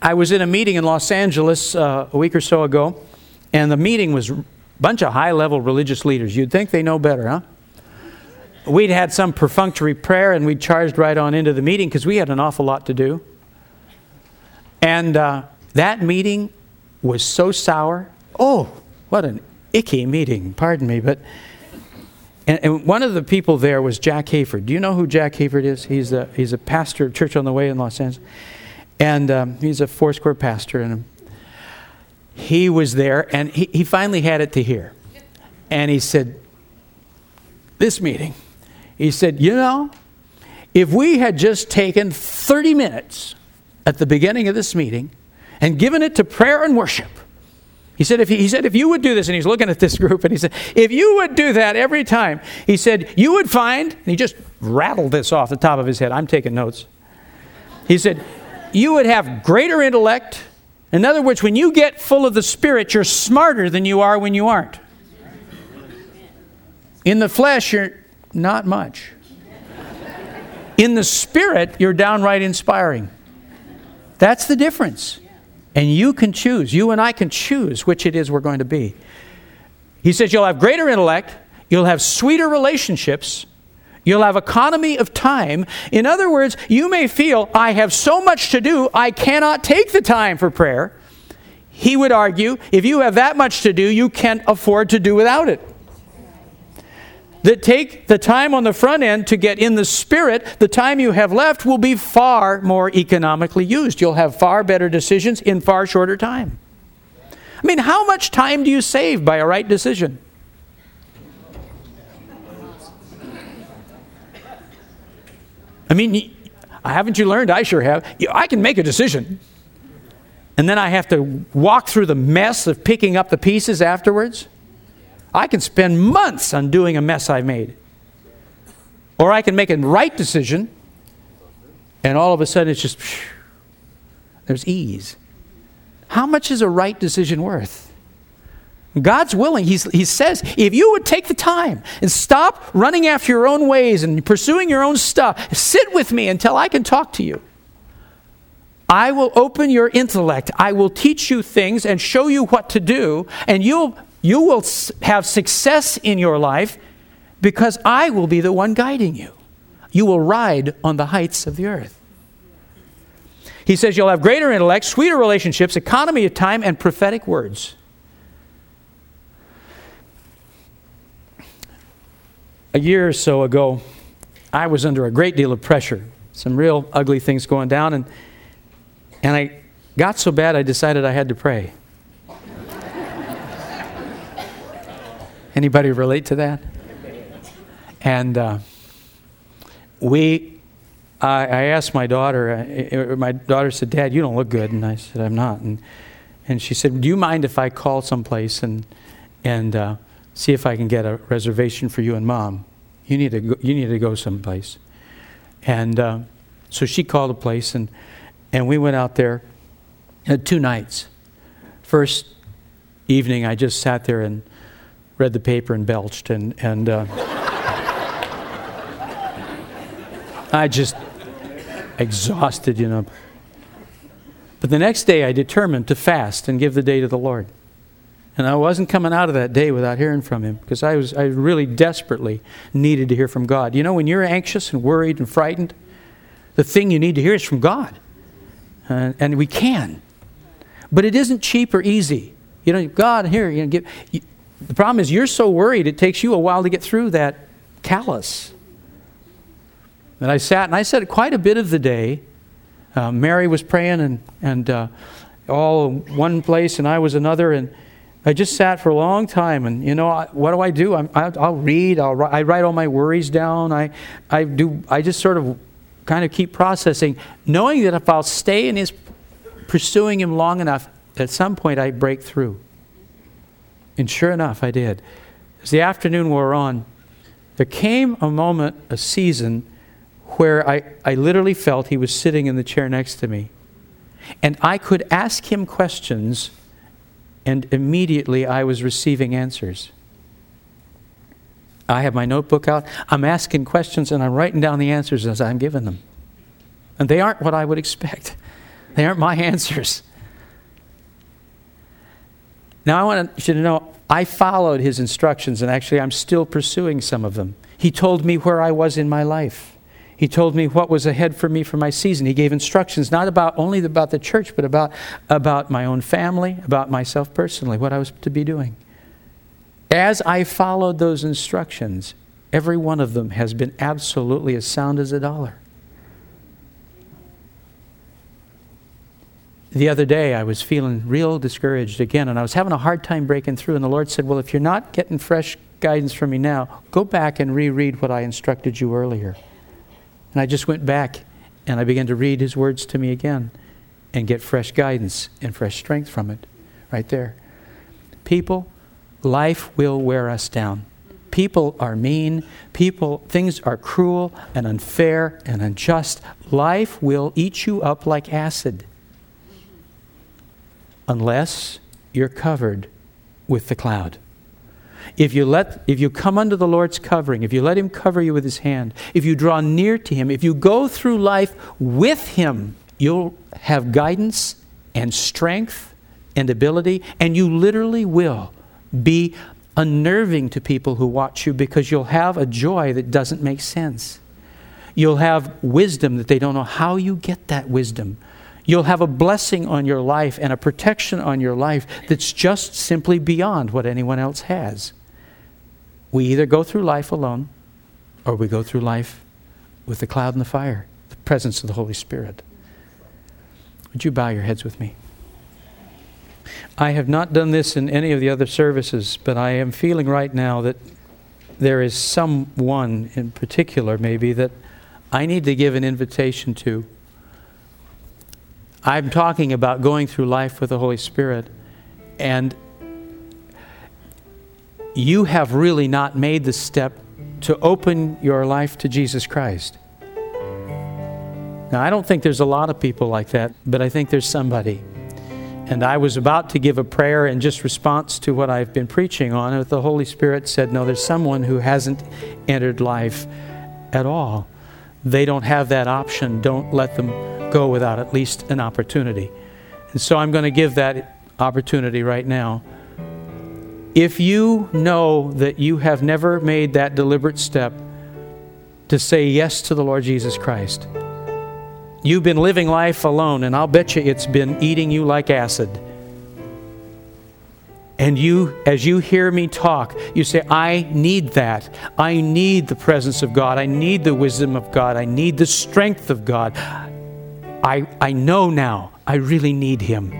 S1: I was in a meeting in Los Angeles uh, a week or so ago, and the meeting was a bunch of high level religious leaders. You'd think they know better, huh? We'd had some perfunctory prayer and we charged right on into the meeting because we had an awful lot to do. And uh, that meeting was so sour. Oh, what an icky meeting, pardon me. But and, and, one of the people there was Jack Hayford. Do you know who Jack Hayford is? He's a, he's a pastor of Church on the Way in Los Angeles. And um, he's a Foursquare pastor. And he was there and he, he finally had it to hear. And he said, This meeting he said, You know, if we had just taken 30 minutes at the beginning of this meeting and given it to prayer and worship, he said, if he, he said, if you would do this, and he's looking at this group, and he said, if you would do that every time, he said, you would find, and he just rattled this off the top of his head. I'm taking notes. He said, you would have greater intellect. In other words, when you get full of the Spirit, you're smarter than you are when you aren't. In the flesh, you're not much. In the spirit, you're downright inspiring. That's the difference. And you can choose, you and I can choose which it is we're going to be. He says you'll have greater intellect, you'll have sweeter relationships, you'll have economy of time. In other words, you may feel, I have so much to do, I cannot take the time for prayer. He would argue, if you have that much to do, you can't afford to do without it that take the time on the front end to get in the spirit, the time you have left will be far more economically used. You'll have far better decisions in far shorter time. I mean, how much time do you save by a right decision? I mean, haven't you learned? I sure have. I can make a decision. And then I have to walk through the mess of picking up the pieces afterwards. I can spend months on doing a mess I made. Or I can make a right decision, and all of a sudden it's just, there's ease. How much is a right decision worth? God's willing. He's, he says, if you would take the time and stop running after your own ways and pursuing your own stuff, sit with me until I can talk to you. I will open your intellect. I will teach you things and show you what to do, and you'll you will have success in your life because I will be the one guiding you. You will ride on the heights of the earth. He says you'll have greater intellect, sweeter relationships, economy of time, and prophetic words. A year or so ago, I was under a great deal of pressure, some real ugly things going down, and, and I got so bad I decided I had to pray. Anybody relate to that? And uh, we, I, I, asked my daughter, uh, my daughter said, Dad, you don't look good. And I said, I'm not. And, and she said, Do you mind if I call someplace and, and uh, see if I can get a reservation for you and mom? You need to go, you need to go someplace. And uh, so she called a place, and, and we went out there. Had two nights. First evening, I just sat there and read the paper and belched, and, and uh, I just exhausted, you know. But the next day, I determined to fast and give the day to the Lord. And I wasn't coming out of that day without hearing from Him because I, was, I really desperately needed to hear from God. You know, when you're anxious and worried and frightened, the thing you need to hear is from God. Uh, and we can. But it isn't cheap or easy. You know, God, here, you know, give, you, the problem is you're so worried it takes you a while to get through that callus. And I sat and I said quite a bit of the day. Uh, Mary was praying and, and uh, all one place and I was another. And I just sat for a long time. And, you know, I, what do I do? I'm, I, will read. I'll, I write all my worries down. I, I, do, I just sort of kind of keep processing, knowing that if I'll stay in his pursuing him long enough, at some point I break through. And sure enough, I did. As the afternoon wore on, there came a moment, a season, where I, I literally felt he was sitting in the chair next to me. And I could ask him questions, and immediately I was receiving answers. I have my notebook out. I'm asking questions and I'm writing down the answers as I'm giving them. And they aren't what I would expect, they aren't my answers. Now, I want you to know I followed his instructions, and actually, I'm still pursuing some of them. He told me where I was in my life. He told me what was ahead for me for my season. He gave instructions not about only about the church, but about, about my own family, about myself personally, what I was to be doing. As I followed those instructions, every one of them has been absolutely as sound as a dollar. The other day, I was feeling real discouraged again, and I was having a hard time breaking through. And the Lord said, Well, if you're not getting fresh guidance from me now, go back and reread what I instructed you earlier. And I just went back and I began to read His words to me again and get fresh guidance and fresh strength from it right there. People, life will wear us down. People are mean. People, things are cruel and unfair and unjust. Life will eat you up like acid unless you're covered with the cloud. If you, let, if you come under the Lord's covering, if you let Him cover you with His hand, if you draw near to Him, if you go through life with Him, you'll have guidance and strength and ability, and you literally will be unnerving to people who watch you because you'll have a joy that doesn't make sense. You'll have wisdom that they don't know how you get that wisdom. You'll have a blessing on your life and a protection on your life that's just simply beyond what anyone else has. We either go through life alone or we go through life with the cloud and the fire, the presence of the Holy Spirit. Would you bow your heads with me? I have not done this in any of the other services, but I am feeling right now that there is someone in particular, maybe, that I need to give an invitation to. I'm talking about going through life with the Holy Spirit, and you have really not made the step to open your life to Jesus Christ. Now, I don't think there's a lot of people like that, but I think there's somebody. And I was about to give a prayer in just response to what I've been preaching on, and the Holy Spirit said, No, there's someone who hasn't entered life at all. They don't have that option. Don't let them go without at least an opportunity. And so I'm going to give that opportunity right now. If you know that you have never made that deliberate step to say yes to the Lord Jesus Christ, You've been living life alone, and I'll bet you it's been eating you like acid. And you, as you hear me talk, you say, I need that. I need the presence of God. I need the wisdom of God. I need the strength of God. I, I know now I really need Him.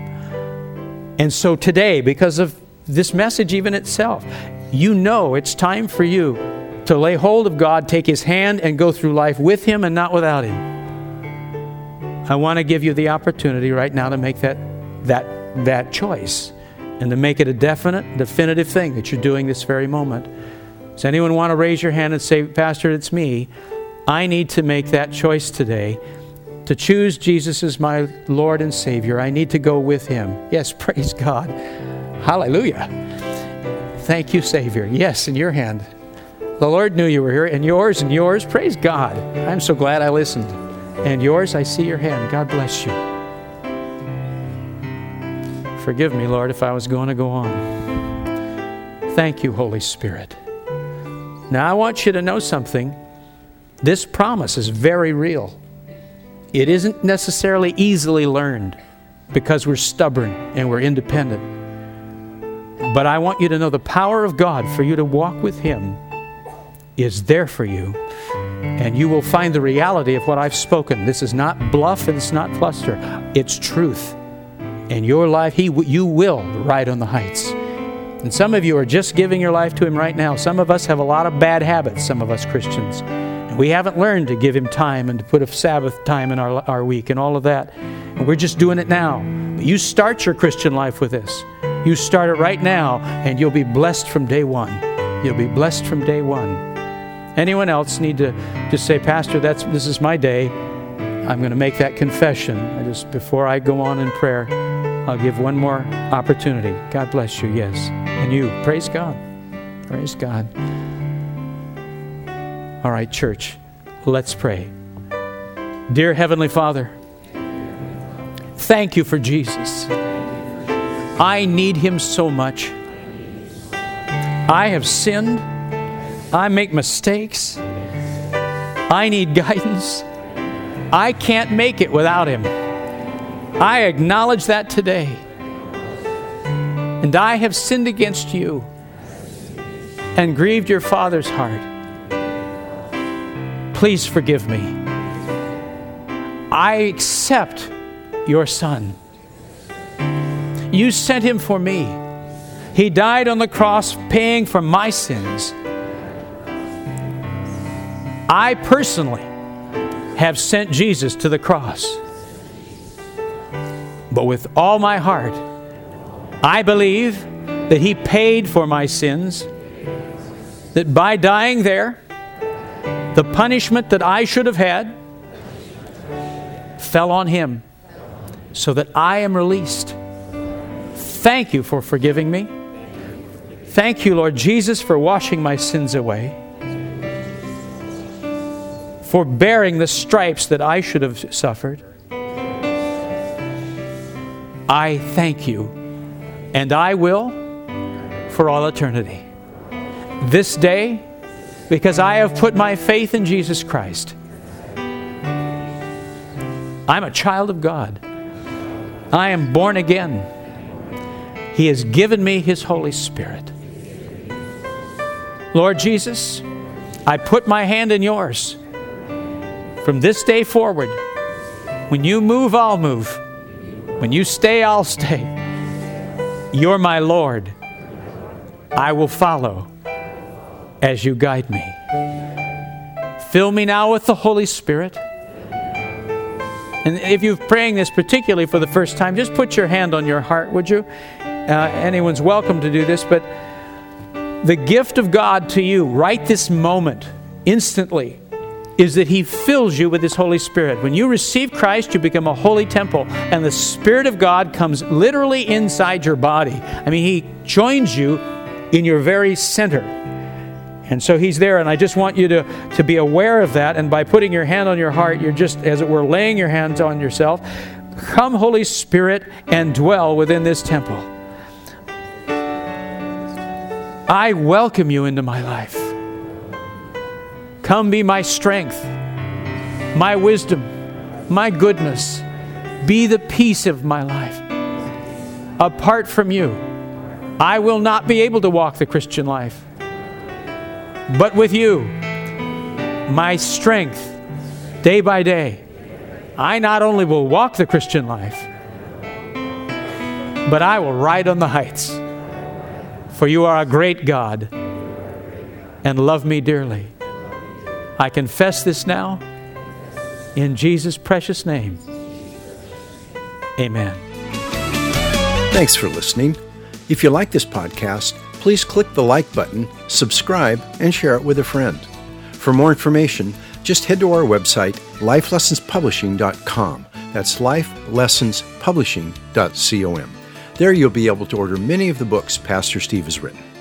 S1: And so today, because of this message, even itself, you know it's time for you to lay hold of God, take His hand, and go through life with Him and not without Him. I want to give you the opportunity right now to make that, that, that choice and to make it a definite, definitive thing that you're doing this very moment. Does anyone want to raise your hand and say, Pastor, it's me? I need to make that choice today to choose Jesus as my Lord and Savior. I need to go with Him. Yes, praise God. Hallelujah. Thank you, Savior. Yes, in your hand. The Lord knew you were here, and yours and yours. Praise God. I'm so glad I listened. And yours, I see your hand. God bless you. Forgive me, Lord, if I was going to go on. Thank you, Holy Spirit. Now, I want you to know something. This promise is very real. It isn't necessarily easily learned because we're stubborn and we're independent. But I want you to know the power of God for you to walk with Him is there for you and you will find the reality of what I've spoken. This is not bluff and it's not fluster. It's truth. In your life, he, you will ride on the heights. And some of you are just giving your life to Him right now. Some of us have a lot of bad habits, some of us Christians. And we haven't learned to give Him time and to put a Sabbath time in our, our week and all of that. And we're just doing it now. But you start your Christian life with this. You start it right now, and you'll be blessed from day one. You'll be blessed from day one. Anyone else need to just say, Pastor, that's this is my day. I'm going to make that confession. I just before I go on in prayer, I'll give one more opportunity. God bless you. Yes, and you. Praise God. Praise God. All right, church. Let's pray. Dear Heavenly Father, thank you for Jesus. I need him so much. I have sinned. I make mistakes. I need guidance. I can't make it without him. I acknowledge that today. And I have sinned against you and grieved your Father's heart. Please forgive me. I accept your Son. You sent him for me. He died on the cross, paying for my sins. I personally have sent Jesus to the cross. But with all my heart, I believe that He paid for my sins, that by dying there, the punishment that I should have had fell on Him so that I am released. Thank you for forgiving me. Thank you, Lord Jesus, for washing my sins away, for bearing the stripes that I should have suffered. I thank you, and I will for all eternity. This day, because I have put my faith in Jesus Christ, I'm a child of God. I am born again. He has given me His Holy Spirit. Lord Jesus, I put my hand in yours. From this day forward, when you move, I'll move. When you stay, I'll stay. You're my Lord. I will follow as you guide me. Fill me now with the Holy Spirit. And if you're praying this particularly for the first time, just put your hand on your heart, would you? Uh, anyone's welcome to do this, but the gift of God to you right this moment, instantly, is that He fills you with His Holy Spirit. When you receive Christ, you become a holy temple, and the Spirit of God comes literally inside your body. I mean, He joins you in your very center. And so He's there, and I just want you to, to be aware of that. And by putting your hand on your heart, you're just, as it were, laying your hands on yourself. Come, Holy Spirit, and dwell within this temple. I welcome you into my life. Come be my strength, my wisdom, my goodness. Be the peace of my life. Apart from you, I will not be able to walk the Christian life. But with you, my strength, day by day, I not only will walk the Christian life, but I will ride on the heights. For you are a great God and love me dearly. I confess this now in Jesus' precious name. Amen.
S2: Thanks for listening. If you like this podcast, please click the like button, subscribe, and share it with a friend. For more information, just head to our website, lifelessonspublishing.com. That's lifelessonspublishing.com. There you'll be able to order many of the books Pastor Steve has written.